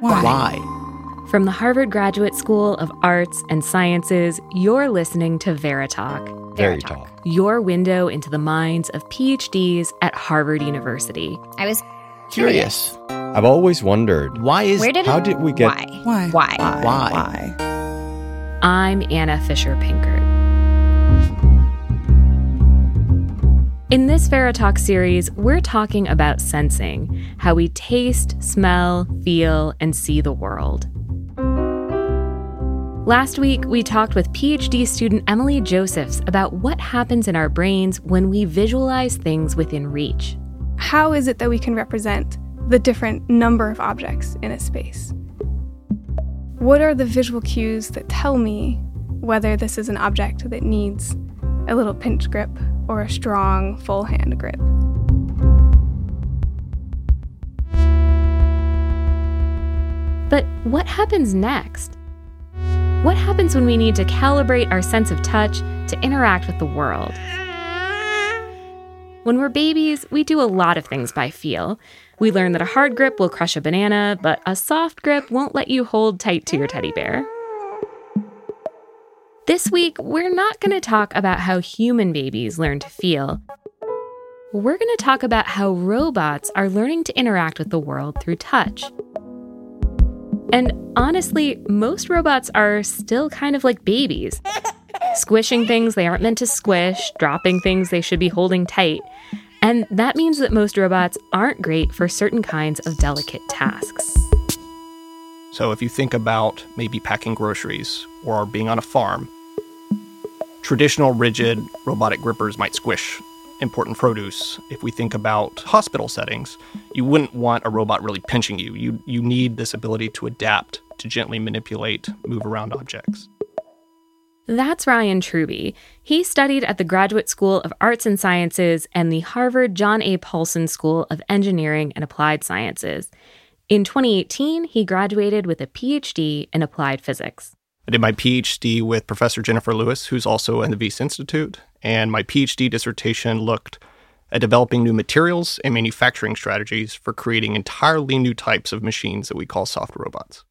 Why? Why? From the Harvard Graduate School of Arts and Sciences, you're listening to Veritalk, Veritalk. your window into the minds of PhDs at Harvard University. I was Curious. I've always wondered Why is Where did how it, did we get why? Why? Why? Why? I'm Anna Fisher Pinkert. In this Veritalk series, we're talking about sensing, how we taste, smell, feel, and see the world. Last week, we talked with PhD student Emily Josephs about what happens in our brains when we visualize things within reach. How is it that we can represent the different number of objects in a space? What are the visual cues that tell me whether this is an object that needs a little pinch grip or a strong full hand grip? But what happens next? What happens when we need to calibrate our sense of touch to interact with the world? When we're babies, we do a lot of things by feel. We learn that a hard grip will crush a banana, but a soft grip won't let you hold tight to your teddy bear. This week, we're not going to talk about how human babies learn to feel. We're going to talk about how robots are learning to interact with the world through touch. And honestly, most robots are still kind of like babies squishing things they aren't meant to squish, dropping things they should be holding tight. And that means that most robots aren't great for certain kinds of delicate tasks. So if you think about maybe packing groceries or being on a farm, traditional rigid robotic grippers might squish important produce. If we think about hospital settings, you wouldn't want a robot really pinching you. You you need this ability to adapt, to gently manipulate, move around objects. That's Ryan Truby. He studied at the Graduate School of Arts and Sciences and the Harvard John A. Paulson School of Engineering and Applied Sciences. In 2018, he graduated with a PhD in applied physics. I did my PhD with Professor Jennifer Lewis, who's also in the Wyss Institute, and my PhD dissertation looked at developing new materials and manufacturing strategies for creating entirely new types of machines that we call soft robots.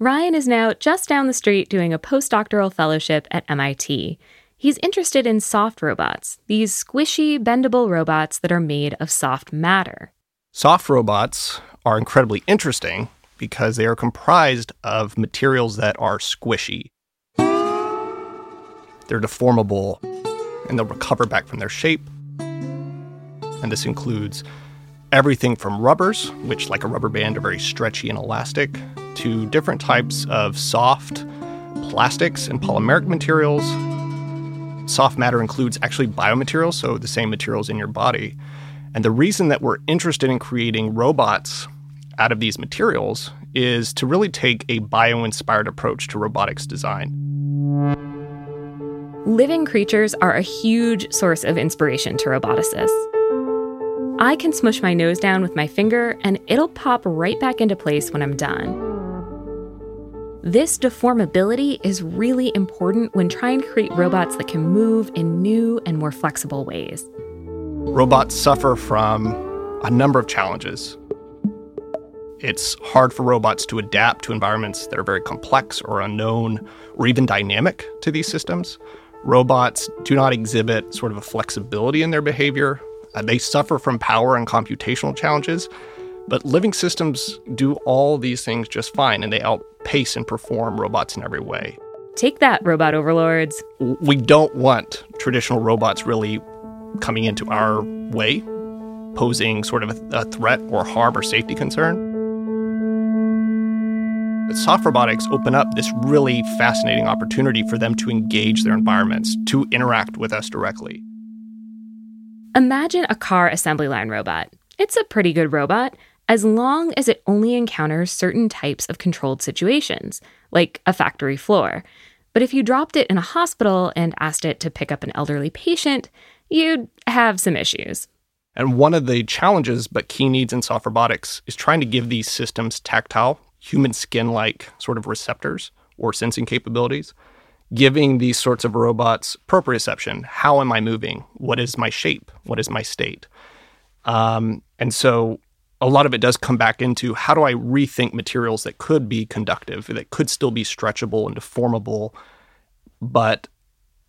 Ryan is now just down the street doing a postdoctoral fellowship at MIT. He's interested in soft robots, these squishy, bendable robots that are made of soft matter. Soft robots are incredibly interesting because they are comprised of materials that are squishy. They're deformable and they'll recover back from their shape. And this includes everything from rubbers, which, like a rubber band, are very stretchy and elastic, to different types of soft plastics and polymeric materials. Soft matter includes actually biomaterials, so the same materials in your body. And the reason that we're interested in creating robots out of these materials is to really take a bio inspired approach to robotics design. Living creatures are a huge source of inspiration to roboticists. I can smush my nose down with my finger and it'll pop right back into place when I'm done. This deformability is really important when trying to create robots that can move in new and more flexible ways. Robots suffer from a number of challenges. It's hard for robots to adapt to environments that are very complex or unknown or even dynamic to these systems. Robots do not exhibit sort of a flexibility in their behavior. Uh, they suffer from power and computational challenges, but living systems do all these things just fine and they outpace and perform robots in every way. Take that, robot overlords. We don't want traditional robots really coming into our way, posing sort of a, a threat or harm or safety concern. But soft robotics open up this really fascinating opportunity for them to engage their environments, to interact with us directly. Imagine a car assembly line robot. It's a pretty good robot as long as it only encounters certain types of controlled situations, like a factory floor. But if you dropped it in a hospital and asked it to pick up an elderly patient, you'd have some issues. And one of the challenges, but key needs in soft robotics, is trying to give these systems tactile, human skin like sort of receptors or sensing capabilities, giving these sorts of robots proprioception. How am I moving? What is my shape? What is my state? Um, and so a lot of it does come back into how do I rethink materials that could be conductive, that could still be stretchable and deformable, but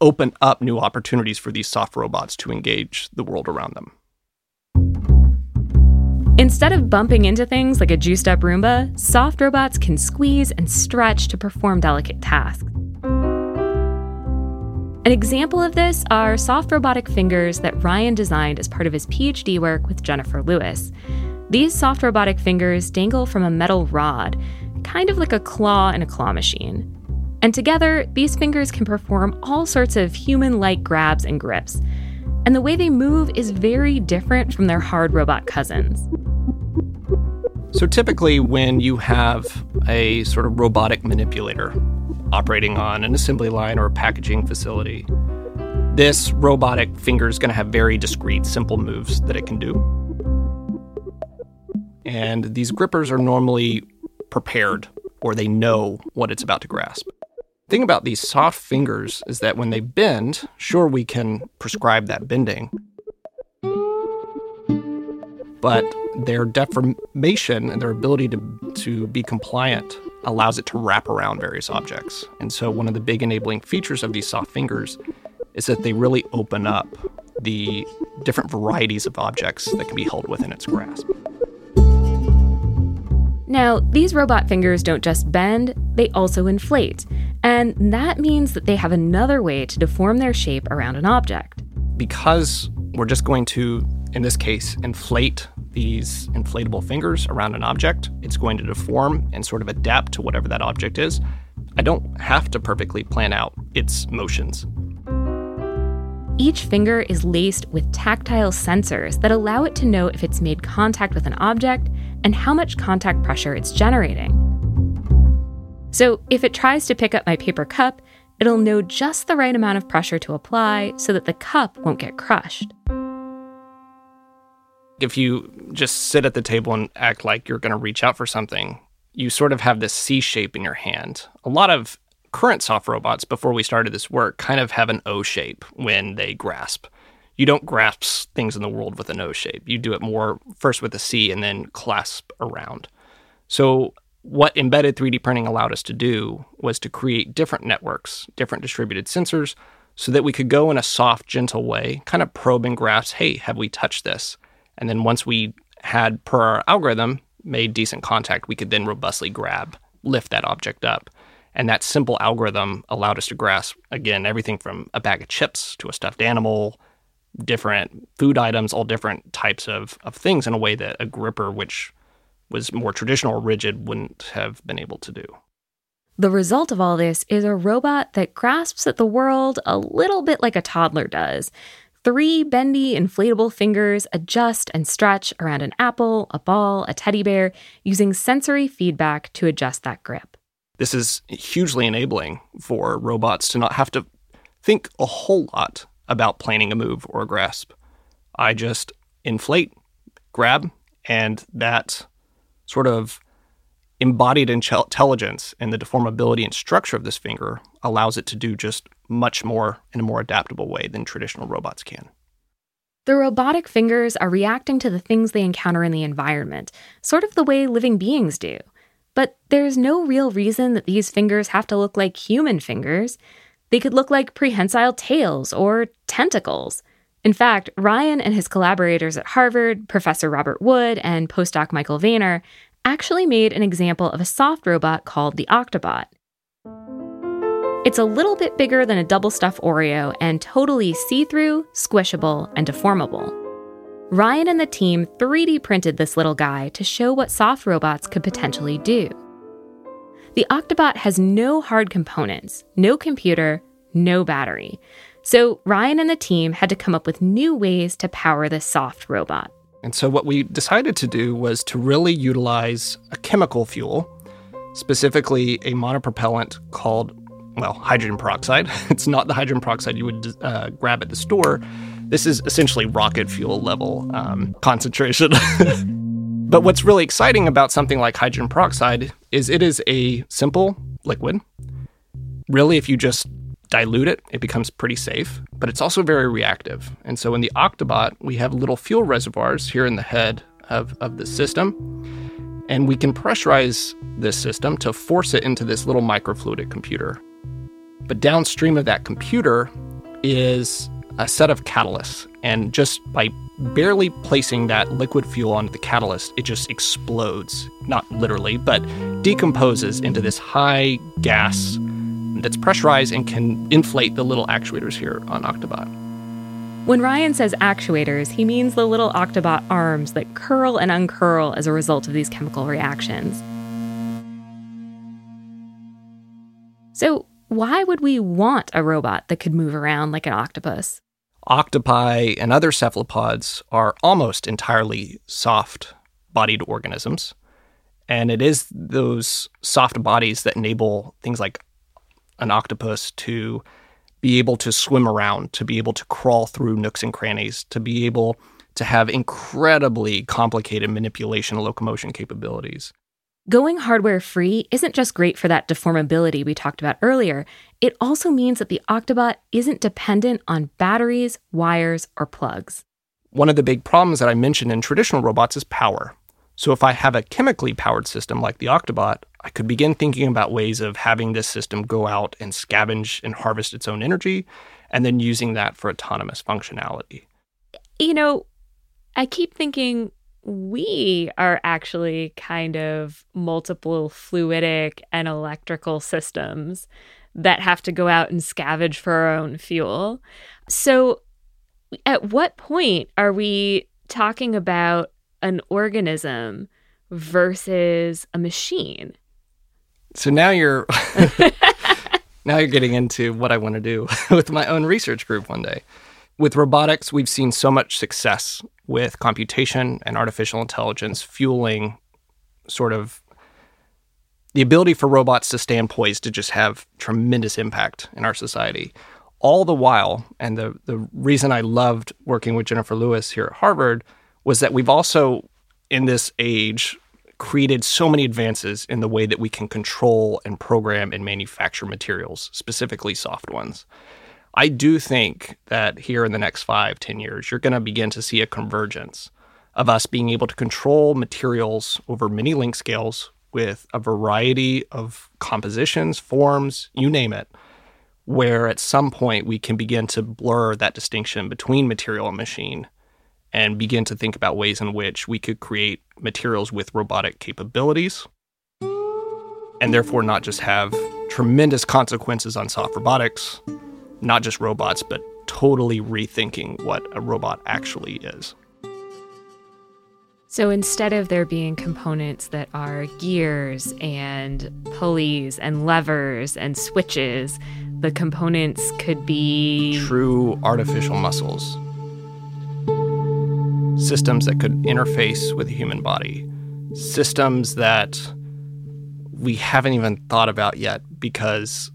open up new opportunities for these soft robots to engage the world around them. Instead of bumping into things like a juiced up Roomba, soft robots can squeeze and stretch to perform delicate tasks. An example of this are soft robotic fingers that Ryan designed as part of his PhD work with Jennifer Lewis. These soft robotic fingers dangle from a metal rod, kind of like a claw in a claw machine. And together, these fingers can perform all sorts of human like grabs and grips. And the way they move is very different from their hard robot cousins. So typically, when you have a sort of robotic manipulator operating on an assembly line or a packaging facility, this robotic finger is going to have very discrete, simple moves that it can do. And these grippers are normally prepared or they know what it's about to grasp. The thing about these soft fingers is that when they bend, sure, we can prescribe that bending, but their deformation and their ability to, to be compliant allows it to wrap around various objects. And so, one of the big enabling features of these soft fingers is that they really open up the different varieties of objects that can be held within its grasp. Now, these robot fingers don't just bend, they also inflate. And that means that they have another way to deform their shape around an object. Because we're just going to, in this case, inflate these inflatable fingers around an object. It's going to deform and sort of adapt to whatever that object is. I don't have to perfectly plan out its motions. Each finger is laced with tactile sensors that allow it to know if it's made contact with an object and how much contact pressure it's generating. So, if it tries to pick up my paper cup, it'll know just the right amount of pressure to apply so that the cup won't get crushed if you just sit at the table and act like you're going to reach out for something, you sort of have this C shape in your hand. A lot of current soft robots, before we started this work, kind of have an O shape when they grasp. You don't grasp things in the world with an O shape. You do it more first with a C and then clasp around. So, what embedded 3D printing allowed us to do was to create different networks, different distributed sensors, so that we could go in a soft, gentle way, kind of probe and grasp hey, have we touched this? And then once we had, per our algorithm, made decent contact, we could then robustly grab, lift that object up. And that simple algorithm allowed us to grasp, again, everything from a bag of chips to a stuffed animal, different food items, all different types of, of things in a way that a gripper, which was more traditional or rigid, wouldn't have been able to do. The result of all this is a robot that grasps at the world a little bit like a toddler does. Three bendy, inflatable fingers adjust and stretch around an apple, a ball, a teddy bear, using sensory feedback to adjust that grip. This is hugely enabling for robots to not have to think a whole lot about planning a move or a grasp. I just inflate, grab, and that sort of embodied intelligence and the deformability and structure of this finger allows it to do just much more in a more adaptable way than traditional robots can. The robotic fingers are reacting to the things they encounter in the environment, sort of the way living beings do. But there's no real reason that these fingers have to look like human fingers. They could look like prehensile tails or tentacles. In fact, Ryan and his collaborators at Harvard, Professor Robert Wood and postdoc Michael Wehner, actually made an example of a soft robot called the Octobot. It's a little bit bigger than a double stuffed Oreo and totally see through, squishable, and deformable. Ryan and the team 3D printed this little guy to show what soft robots could potentially do. The Octobot has no hard components, no computer, no battery. So Ryan and the team had to come up with new ways to power this soft robot. And so, what we decided to do was to really utilize a chemical fuel, specifically a monopropellant called well, hydrogen peroxide. It's not the hydrogen peroxide you would uh, grab at the store. This is essentially rocket fuel level um, concentration. but what's really exciting about something like hydrogen peroxide is it is a simple liquid. Really, if you just dilute it, it becomes pretty safe, but it's also very reactive. And so in the Octobot, we have little fuel reservoirs here in the head of, of the system. And we can pressurize this system to force it into this little microfluidic computer. But downstream of that computer is a set of catalysts. And just by barely placing that liquid fuel onto the catalyst, it just explodes. Not literally, but decomposes into this high gas that's pressurized and can inflate the little actuators here on Octobot. When Ryan says actuators, he means the little Octobot arms that curl and uncurl as a result of these chemical reactions. So, why would we want a robot that could move around like an octopus? Octopi and other cephalopods are almost entirely soft bodied organisms. And it is those soft bodies that enable things like an octopus to be able to swim around, to be able to crawl through nooks and crannies, to be able to have incredibly complicated manipulation and locomotion capabilities. Going hardware free isn't just great for that deformability we talked about earlier, it also means that the Octobot isn't dependent on batteries, wires, or plugs. One of the big problems that I mentioned in traditional robots is power. So if I have a chemically powered system like the Octobot, I could begin thinking about ways of having this system go out and scavenge and harvest its own energy, and then using that for autonomous functionality. You know, I keep thinking we are actually kind of multiple fluidic and electrical systems that have to go out and scavenge for our own fuel. So, at what point are we talking about an organism versus a machine? So now you're now you're getting into what I want to do with my own research group one day. With robotics, we've seen so much success with computation and artificial intelligence fueling sort of the ability for robots to stand poised to just have tremendous impact in our society. All the while, and the, the reason I loved working with Jennifer Lewis here at Harvard was that we've also, in this age, created so many advances in the way that we can control and program and manufacture materials, specifically soft ones. I do think that here in the next five, ten years, you're going to begin to see a convergence of us being able to control materials over many length scales with a variety of compositions, forms, you name it, where at some point we can begin to blur that distinction between material and machine and begin to think about ways in which we could create materials with robotic capabilities and therefore not just have tremendous consequences on soft robotics, not just robots, but totally rethinking what a robot actually is. So instead of there being components that are gears and pulleys and levers and switches, the components could be true artificial muscles systems that could interface with the human body, systems that we haven't even thought about yet because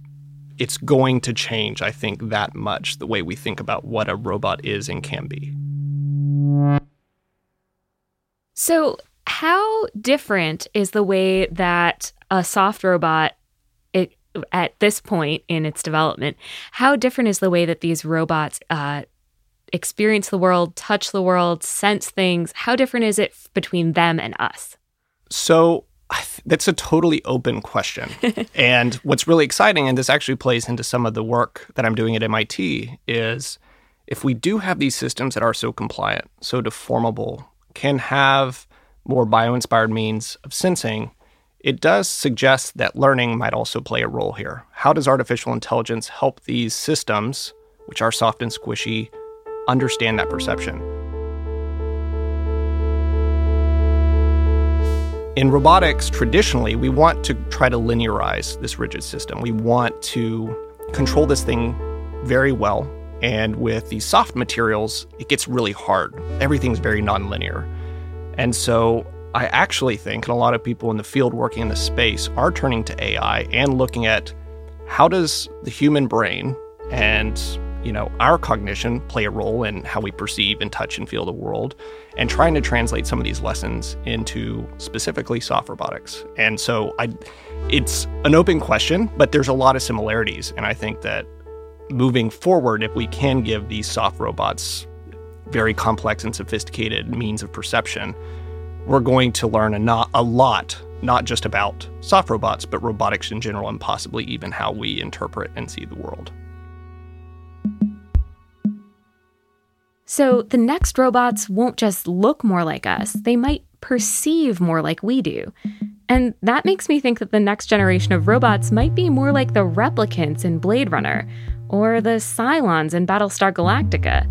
it's going to change, I think, that much the way we think about what a robot is and can be. So, how different is the way that a soft robot it, at this point in its development, how different is the way that these robots uh, experience the world, touch the world, sense things? How different is it between them and us? So that's a totally open question. and what's really exciting, and this actually plays into some of the work that I'm doing at MIT, is if we do have these systems that are so compliant, so deformable, can have more bio inspired means of sensing, it does suggest that learning might also play a role here. How does artificial intelligence help these systems, which are soft and squishy, understand that perception. In robotics, traditionally, we want to try to linearize this rigid system. We want to control this thing very well. And with these soft materials, it gets really hard. Everything's very nonlinear. And so I actually think, and a lot of people in the field working in this space are turning to AI and looking at how does the human brain and you know, our cognition play a role in how we perceive and touch and feel the world, and trying to translate some of these lessons into specifically soft robotics. And so I it's an open question, but there's a lot of similarities. And I think that moving forward, if we can give these soft robots very complex and sophisticated means of perception, we're going to learn a, not, a lot, not just about soft robots, but robotics in general, and possibly even how we interpret and see the world. So the next robots won't just look more like us, they might perceive more like we do. And that makes me think that the next generation of robots might be more like the replicants in Blade Runner, or the Cylons in Battlestar Galactica,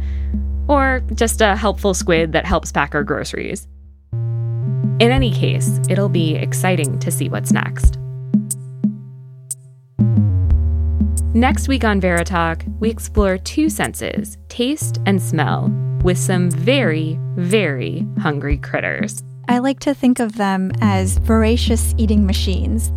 or just a helpful squid that helps pack our groceries. In any case, it'll be exciting to see what's next. Next week on Veritalk, we explore two senses, taste and smell, with some very, very hungry critters. I like to think of them as voracious eating machines.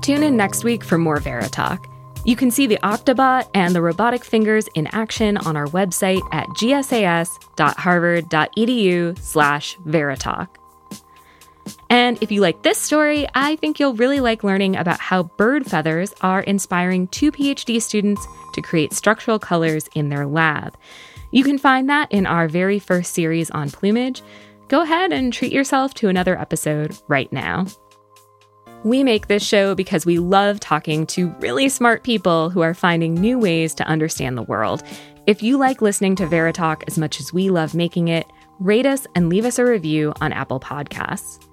Tune in next week for more Veritalk. You can see the Octobot and the robotic fingers in action on our website at gsas.harvard.edu slash Veritalk. And if you like this story, I think you'll really like learning about how bird feathers are inspiring two PhD students to create structural colors in their lab. You can find that in our very first series on plumage. Go ahead and treat yourself to another episode right now. We make this show because we love talking to really smart people who are finding new ways to understand the world. If you like listening to Veritalk as much as we love making it, rate us and leave us a review on Apple Podcasts.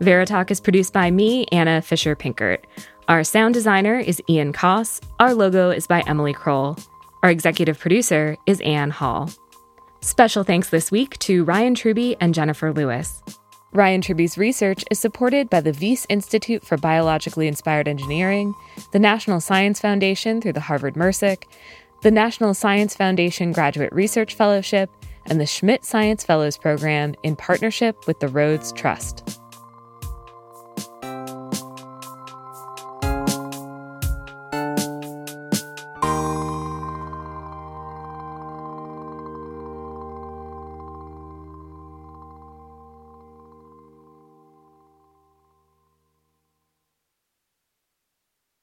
Veritalk is produced by me, Anna Fisher Pinkert. Our sound designer is Ian Koss. Our logo is by Emily Kroll. Our executive producer is Anne Hall. Special thanks this week to Ryan Truby and Jennifer Lewis. Ryan Truby's research is supported by the Wyss Institute for Biologically Inspired Engineering, the National Science Foundation through the Harvard MRSEC, the National Science Foundation Graduate Research Fellowship, and the Schmidt Science Fellows Program in partnership with the Rhodes Trust.